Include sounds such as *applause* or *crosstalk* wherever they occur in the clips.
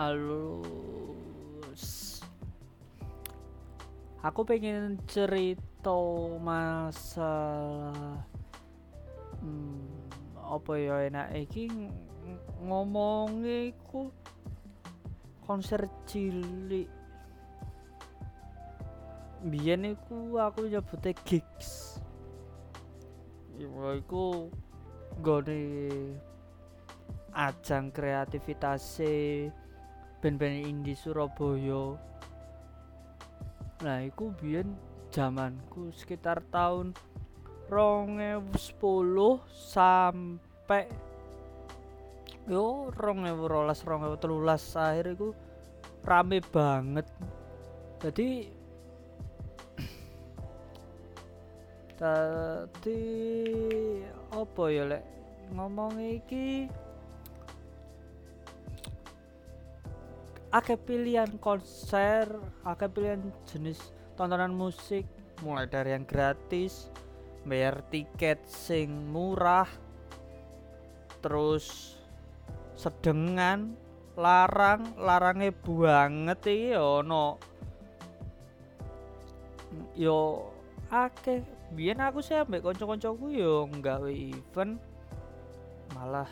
halus aku pengen cerita masalah hmm, apa ya enak iki ngomongi ku konser cilik. Biyen iku aku nyebutnya gigs. Ya iku gone ajang kreativitas band-band indie Surabaya. Nah iku biyen zamanku sekitar tahun 2010 sampai yo 2012 2013 akhir iku rame banget. Jadi tadi *clears throat* apa ya lek? Ngomong iki akeh pilihan konser akeh pilihan jenis tontonan musik mulai dari yang gratis bayar tiket sing murah terus sedengan larang larangnya banget iki ono. Yo akeh. Biyen aku sih ambek kanca-kancaku yo nggawe event malah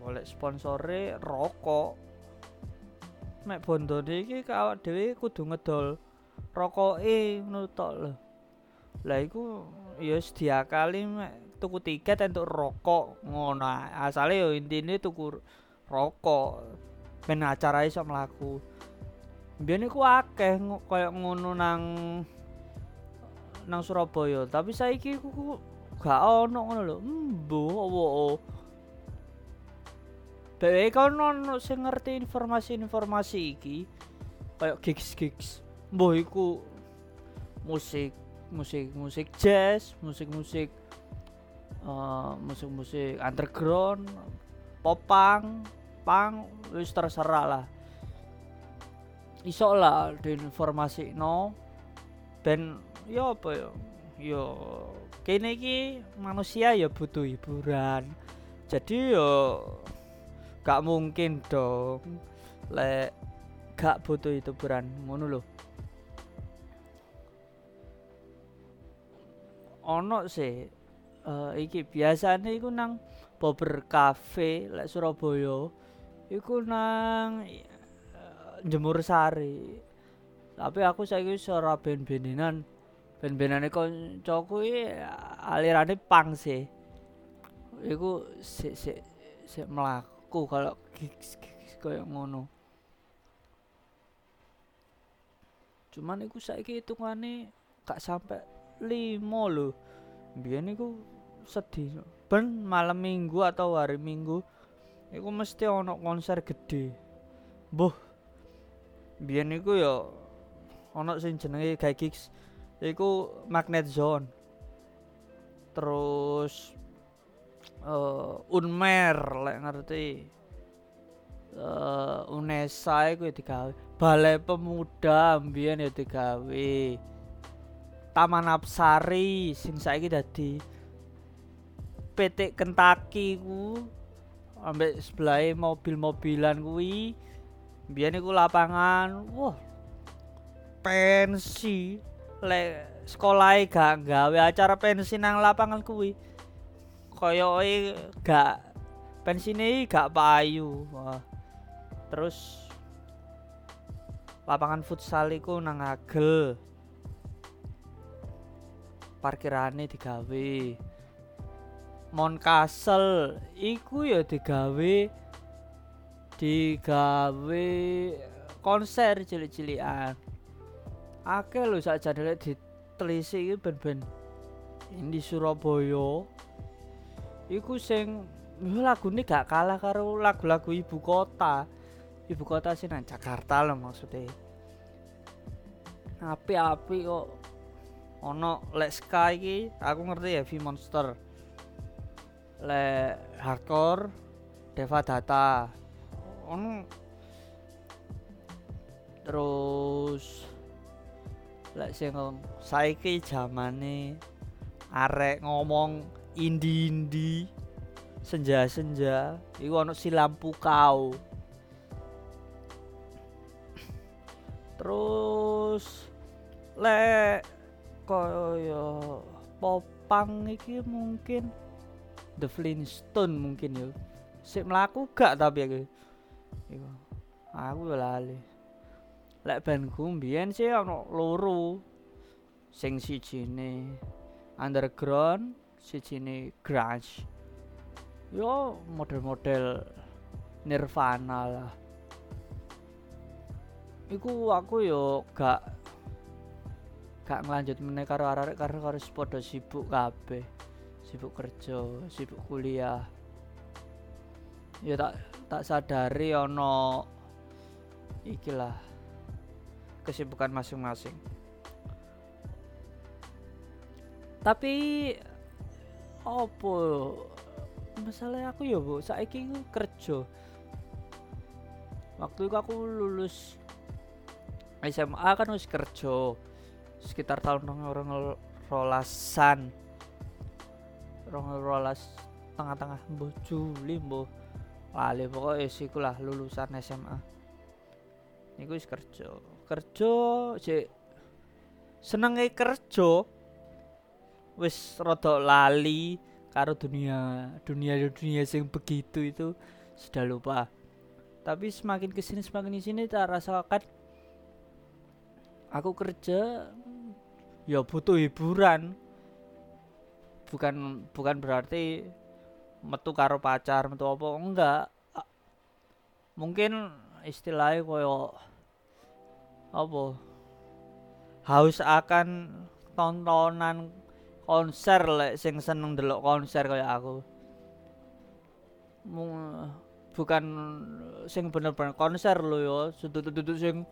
golek sponsore rokok mek bondone iki awak dhewe kudu ngedol rokoke ngono tok lho. Lah iku ya sedia kali mek tuku tiket untuk rokok ngono asale yo intine tuku rokok ben acara iso mlaku. Biyen iku akeh koyo ngono nang nang Surabaya, tapi saiki ku gak ono ngono lho. Mbo opo Dheweke kan ono sing ngerti informasi-informasi iki kayak gigs-gigs. Mbah iku musik, musik, musik jazz, musik-musik uh, musik-musik underground, popang, pang, wis terserah lah. Iso lah informasi no ben yo apa yo yo kene iki manusia ya butuh hiburan jadi yo gak mungkin dong. Lek gak butuh itu hiburan ngono lho. Ono sih uh, iki biasanya iku nang Bober Cafe lek Surabaya. Iku nang uh, Jemur Sari. Tapi aku saiki ora ben-benenan. Ben-benane kancaku iki alirane pang sih. Iku sik sik sik mlaku aku kalau gigs gigs kayak ngono. Cuman iku saiki hitungane gak sampai limo loh. Biar iku sedih ben malam minggu atau hari minggu iku mesti ono konser gede boh biar iku ya ono sing jenenge kayak gigs iku magnet zone. Terus uh, Unmer lek ngerti. Uh, Unesa iku ya digawe. Balai Pemuda mbiyen ya digawe. Taman Apsari sing saiki dadi PT Kentucky ku. Ambek sebelah mobil-mobilan kuwi. Biyen iku lapangan wah pensi. Lek sekolah gak gawe acara pensi nang lapangan kuwi koyoke gak pensine gak payu. Wah. terus lapangan futsal iku nang agel. Parkirane digawe. Mon Castle iku ya digawe digawe konser cilik-cilikan. Akeh lho sakjane lek ditelisik iki ben-ben di Surabaya iku sing lagu ini gak kalah karo lagu-lagu ibu kota. Ibu kota sih nang Jakarta loh maksudnya. Api-api kok. Ono lek sky iki aku ngerti ya V Monster. Lek hardcore Deva Data. Ono. Terus lek sing saiki zamane arek ngomong indi-indi senja-senja. Iku si lampu kau. Terus lek koyo popang iki mungkin. The Flintstone mungkin yo. Sik mlaku gak tapi aku. Iku aku lali. Lek bandku mbiyen sih ono loro. Sing sijine underground sijine grunge. Yo model-model Nirvana lah. Iku aku yo gak gak ngelanjut meneh karo arek karo karo padha sibuk kabeh. Sibuk kerja sibuk kuliah. Ya tak tak sadari ono ikilah kesibukan masing-masing. Tapi opo masalah aku ya bu. Saiki kerja. Waktu itu aku lulus SMA kan harus kerja sekitar tahun orang rolasan. Orang rolas tengah-tengah. Mbuh Juli mbuh lali pokoknya siku lah lulusan SMA niku wis kerja. Kerja sik senenge kerja wis rada lali karo dunia dunia dunia sing begitu itu sudah lupa. Tapi semakin ke sini semakin di sini tak rasakan aku kerja ya butuh hiburan. Bukan bukan berarti metu karo pacar metu apa enggak. Mungkin istilahnya koyo apa? Haus akan tontonan konser lek sing seneng delok konser kayak aku. Bukan sing bener-bener konser lo yo sudut-sudut sing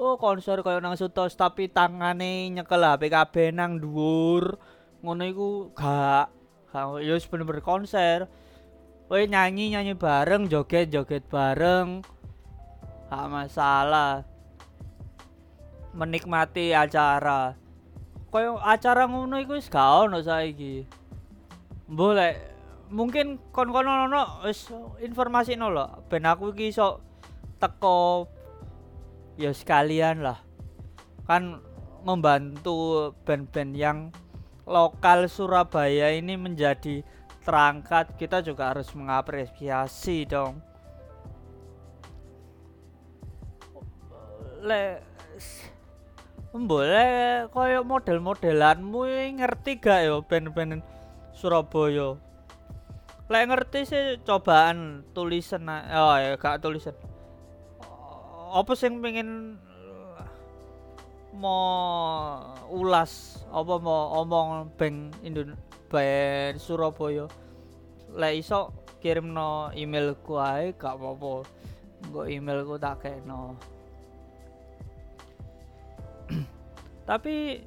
oh konser kaya nang sutos tapi tangane nyekel HP kabeh nang dhuwur. Ngono iku gak gak ya bener-bener konser. Kowe nyanyi nyanyi bareng joget joget bareng gak masalah. Menikmati acara koyo acara ngono iku wis gak ono saiki. Boleh mungkin kon-kon ono wis informasi no lho. Ben aku iki iso teko ya sekalian lah. Kan membantu band-band yang lokal Surabaya ini menjadi terangkat kita juga harus mengapresiasi dong. Le boleh koyo model-modelanmu ngerti gak yo band-band Surabaya? Lek ngerti sih cobaan tulisan oh ya gak tulisan. Apa sing pengen mau ulas? Apa mau omong bank Indon bank Surabaya? Lek iso kirim no emailku ae gak apa-apa. Email emailku tak no tapi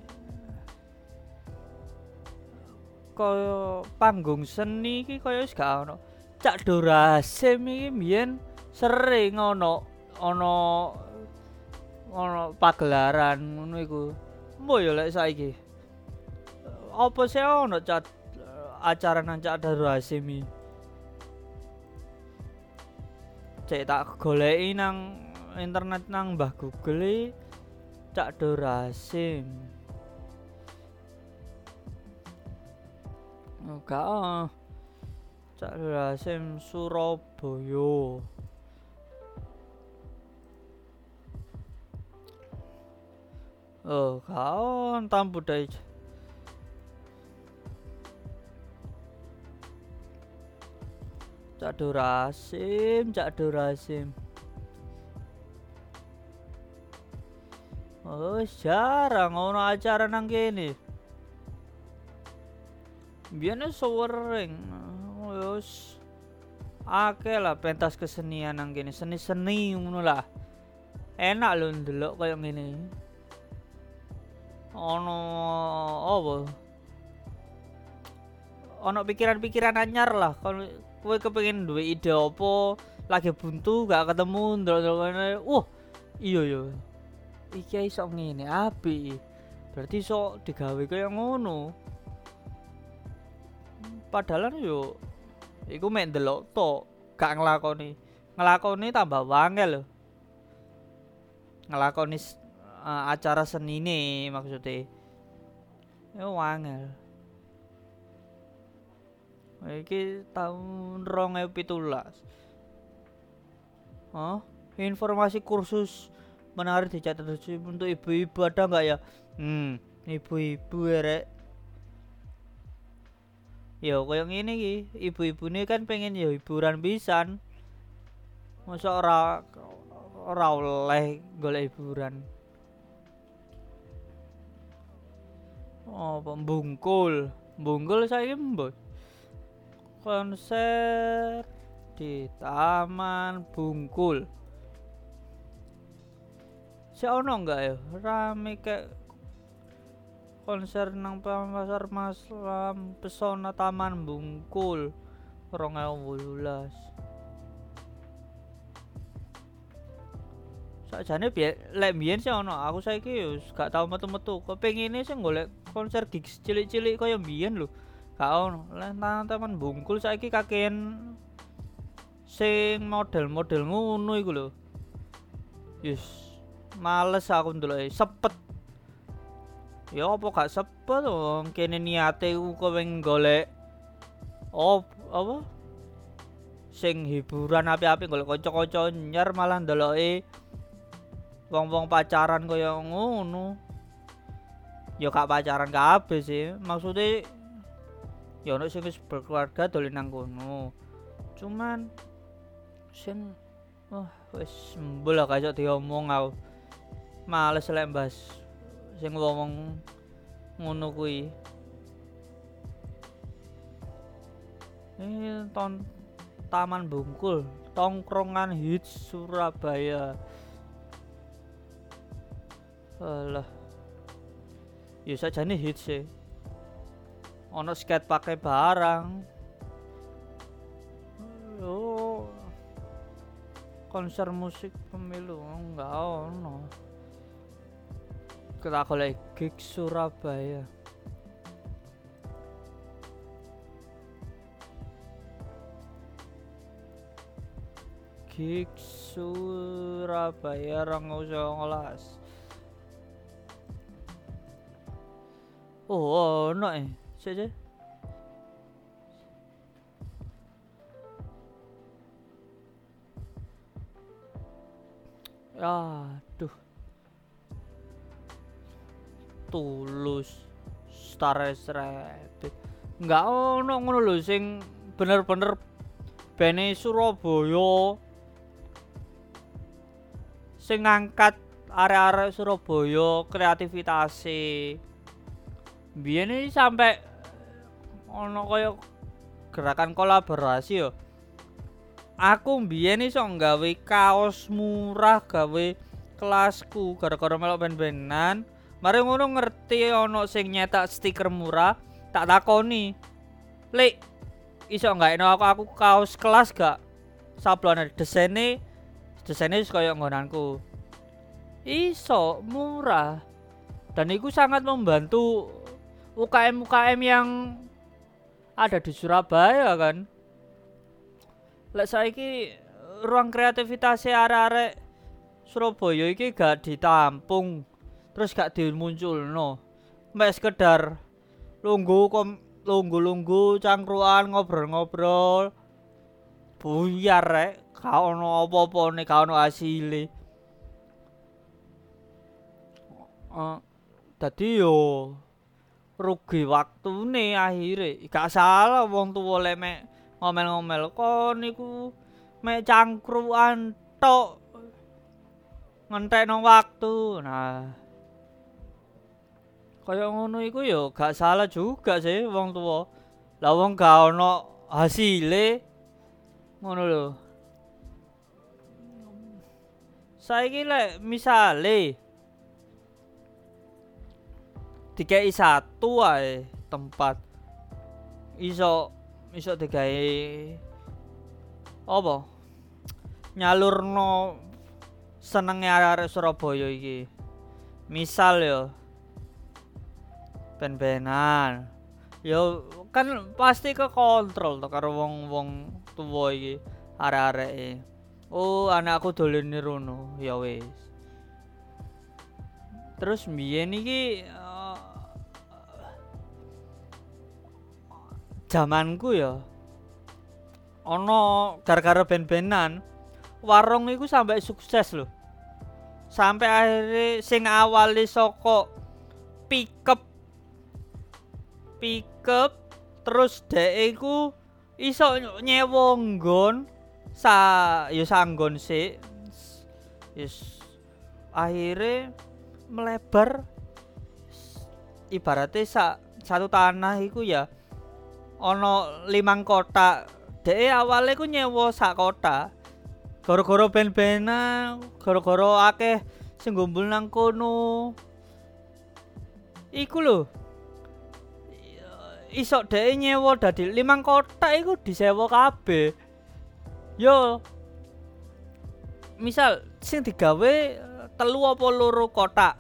kaya panggung seni iki kaya wis gak ono cak dorasem iki mbiyen sering ono ana ana pagelaran ngono iku. Mbok ya lek saiki. Apa sih ana cat acara nang Cak Daru Hasimi? Cek tak goleki nang internet nang Mbah Google Cak Daru Hasim. Enggak. Cak Daru Hasim Surabaya. Oh, kawan tampu dai. Cak Durasim, Cak Durasim. Oh, jarang ngono acara nang kene. Biyen sewering. Wes akeh lah pentas kesenian nang kene, seni-seni ngono lah. Enak lho ndelok koyo ngene. Ono apa? Ono pikiran-pikiran anyar lah. Kalau kowe kepengin duwe ide apa? Lagi buntu gak ketemu ndelok ngene. Wah iya ya iki iso ngene api. Berarti iso digawe kaya ngono. Padahal yo iku mek ndelok to gak nglakoni. Nglakoni tambah wangel lho. Nglakoni uh, acara seni nih maksudnya ya wangel. Iki tahun rong pitulas. Oh informasi kursus menarik dicatat. Untuk ibu-ibu ada nggak ya? Hmm. Ibu-ibu ya rek. Ya kayak gini ki. Ibu-ibu ini kan pengen ya hiburan pisan. Masa ora ora oleh golek hiburan? Oh pembungkul bungkul saya mbok. Konser di Taman Bungkul si ono enggak ya? Rame kayak konser nang pasar Maslam Pesona Taman Bungkul rong wolulas. Sakjane biar lek mbiyen sih ono aku saiki yo gak tau metu-metu. Kepengine sih golek konser gigs cilik-cilik kaya mbiyen lho. Gak ono. Lek taman Bungkul saiki kakean sing model-model ngono iku lho. Yes males aku ndelok sepet. Ya apa gak sepet? Wong kene niate ku kowe golek oh apa? Sing hiburan api-api golek kanca-kanca nyer malah ndeloke wong-wong pacaran kaya ngono. Ya gak pacaran kabeh sih. Maksudnya ya ono sing wis berkeluarga dolen nang kono. Cuman sing wah wis mbul kaya diomong aku males lek mbas sing ngomong ngono kuwi. Ini ton Taman Bungkul tongkrongan hits Surabaya. Alah. Ya saja nih hits sih ono skate pakai barang. Oh konser musik pemilu enggak ono kita golek gig Surabaya. Gig Surabaya rong ngolas oh ono eh sik aduh tulus Star Rabbit enggak ono ngono lho sing bener-bener bene Surabaya. Sing ngangkat area-area Surabaya kreativitas biyen iki sampai ono kaya gerakan kolaborasi yo. Aku biyen iso nggawe kaos murah gawe kelasku gara-gara melok ben-benan Mari ngono ngerti ono sing nyetak stiker murah, tak takoni. Lek iso enggak eno aku aku kaos kelas gak? Sablon desainnya desainnya kaya ngonanku iso murah. Dan itu sangat membantu UKM UKM yang ada di Surabaya kan? Lek saiki ruang kreativitas arek-arek Surabaya iki gak ditampung terus gak dimuncul no mbak sekedar lunggu kom lunggu lunggu cangkruan ngobrol-ngobrol. Buyar rek kau no apa-apa nih kau no asile uh, yo rugi waktu nih akhirnya gak salah wong tua lemek ngomel-ngomel kok niku mek cangkruan tok ngentek no waktu. Nah kaya ngono iku ya gak salah juga sih wong tua lah wong gak ono hasile. Ngono lho. Saiki lek misale dikei satu ae tempat iso iso digawe apa? Nyalurno senenge arek Surabaya iki. Misal yo ben-benan. Yo kan pasti ke kontrol to karo wong-wong tuwa iki arek-areke oh anakku dolen rono. Ya wis. Terus mbiyen iki zamanku ya ono gara-gara ben-benan warung iku sampai sukses loh sampai akhirnya sing awali soko pickup pickup terus dek iku iso nyewa nggon. Sa ya sanggon sih yes akhirnya melebar. Ibaratnya sa, satu tanah iku ya ono limang kota dek awalnya ku nyewa sak kota Goro-goro ben-bena, goro-goro akeh sing nang kono. Iku lho. Isok dhek nyewa dadi limang kotak iku disewa kabeh. Yo. Misal sing digawe telu apa loro kotak.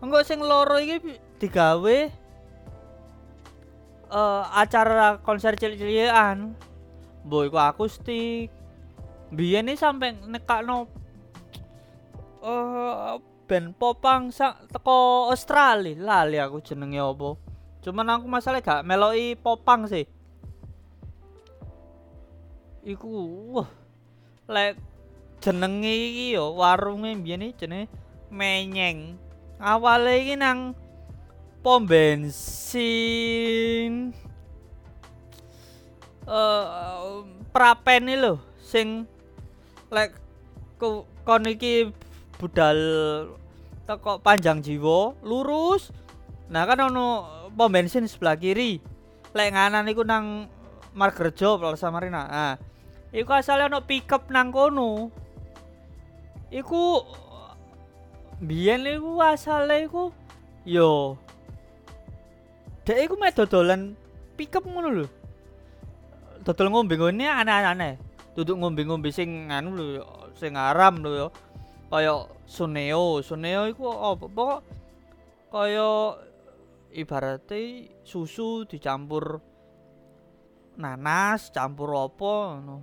Engko sing loro iki digawe uh, acara konser cilik-cilikan. Mbok iku akustik, biyen iki sampe nekakno uh, band popang sa teko Australia lali aku jenenge apa cuman aku masalah gak meloi popang sih. Iku wah. Lek jenenge iki yo warunge biyen iki jenenge menyeng. Awale iki nang pom bensin. Eh uh, prapen lho sing lek ku kon iki budal teko panjang jiwa lurus. Nah kan ono pom bensin sebelah kiri. Lek nganan iku nang Margerjo Plaza Marina. Nah iku asalnya ono pickup nang kono. Iku biyen iku asale iku yo. Dek iku mek dodolan pickup ngono lho. Dodol ngombe ngene aneh-aneh. Duduk ngombe-ngombe sing anu lho sing aram lho ya kaya suneo. Suneo iku apa? Pokok kaya ibaratnya susu dicampur nanas campur apa no.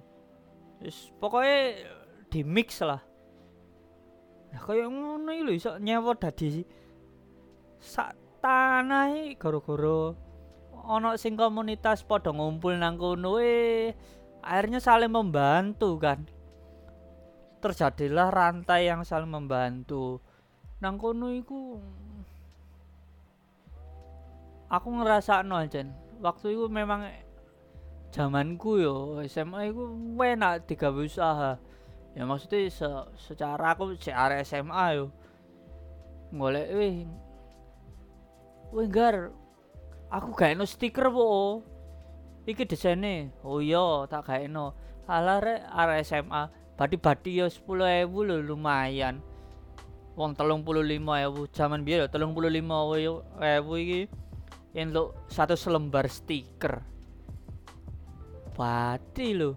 Wis pokoke di mix lah. Nah kaya ngono lho iso nyewa dadi sak tanah gara-gara ana sing komunitas padha ngumpul nang kono eh akhirnya saling membantu kan terjadilah rantai yang saling membantu nang kono iku aku ngerasa no aja waktu itu memang zamanku yo SMA itu enak tiga usaha. Ya maksudnya se secara aku si area SMA yo ngolek wih wih gar aku gak no stiker po. Iki desainnya oh iya tak gak eno alah rek arek SMA badi-badi ya 10.000 lho lumayan. Wong telung puluh lima ewu zaman biar telung puluh lima ewu iki lo satu selembar stiker. Badi lo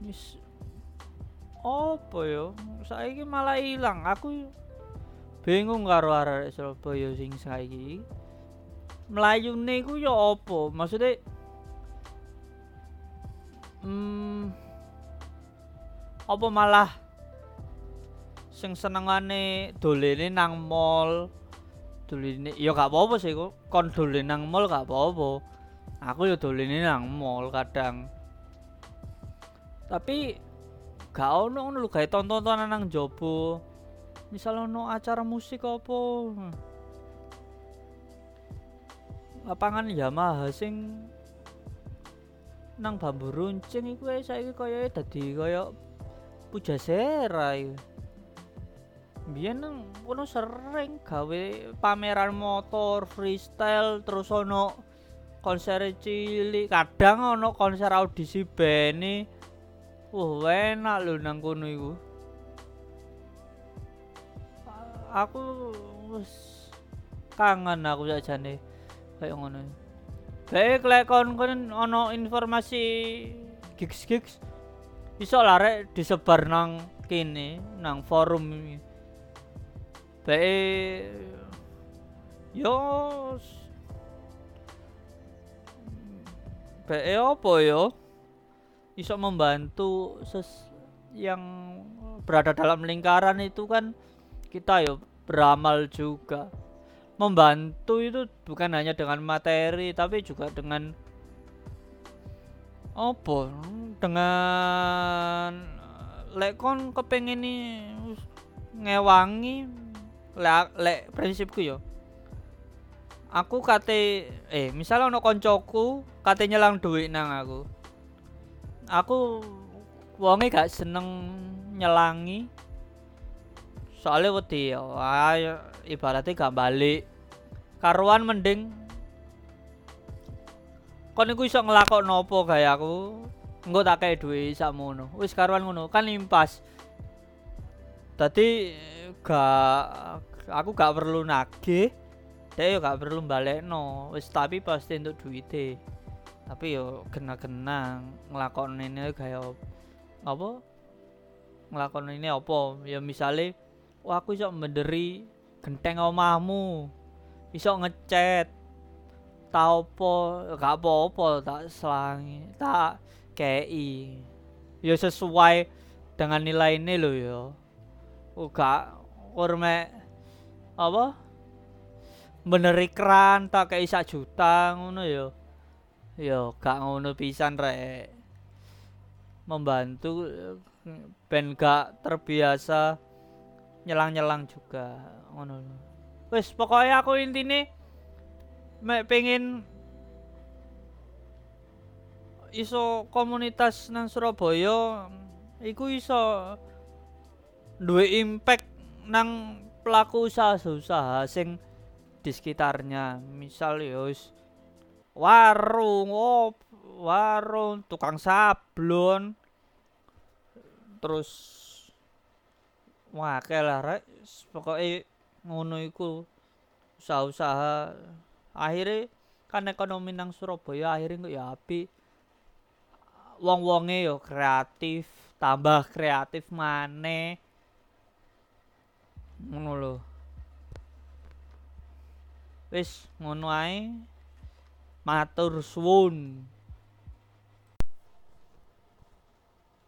Mis apa yo? Saiki malah hilang aku bingung karo arek Surabaya sing saiki. Melayune ku ya apa? Maksudnya hmm, apa malah sing senengane dolene nang mall dolene ya gak apa-apa sih kok kon nang mall gak apa-apa. Aku ya dolene nang mall kadang. Tapi gak ono ngono lho gawe tontonan nang jopo misal ono acara musik apa. Lapangan Yamaha sing nang bambu runcing iku saiki kaya dadi kaya Pujasera iku. Biyen kono sering gawe pameran motor freestyle terus ono konser cilik, kadang ono konser audisi band Wah, enak lho nang kono iku. Aku wis kangen aku sakjane kayak ngono. Baik lek kon kon ono informasi gigs gigs iso lare disebar nang kini nang forum ini baik yo baik apa yo? Iso membantu ses yang berada dalam lingkaran itu kan kita yo beramal juga. Membantu itu bukan hanya dengan materi tapi juga dengan apa? Dengan lek kon kepengen ngewangi lek lek prinsipku yo. Aku kate eh misalnya ono koncoku kate nyelang duit nang aku. Aku wonge gak seneng nyelangi. Soalnya wedi ya ibaratnya gak balik. Karuan mending. Kon iku iso ngelakok nopo gaya aku? Engko tak kayak duit sakmono wis karuan ngono kan impas tadi gak aku gak perlu nagih. Dia gak perlu balik no wis tapi pasti untuk duit tapi yo kena-kena ngelakon ini kayak apa? Ngelakon ini apa? Ya misalnya wah aku iso menderi genteng omahmu. Iso ngechat tau apa gak apa-apa tak selangi tak kei. Ya sesuai dengan nilai ini lo ya oh gak apa? Beneri keran tak kayak sak juta ngono ya. Ya gak ngono pisan rek. Membantu ben gak terbiasa nyelang-nyelang juga ngono. Wis pokoknya aku intine mek pengen iso komunitas nang Surabaya iku iso duwe impact nang pelaku usaha-usaha sing di sekitarnya. Misal yos warung oh, warung tukang sablon. Terus wah lah rek. Pokoknya ngono iku usaha-usaha. Akhirnya kan ekonomi nang Surabaya akhirnya kok ya api wong-wonge yo kreatif tambah kreatif mana ngono lho. Wis ngono ae. Matur suwun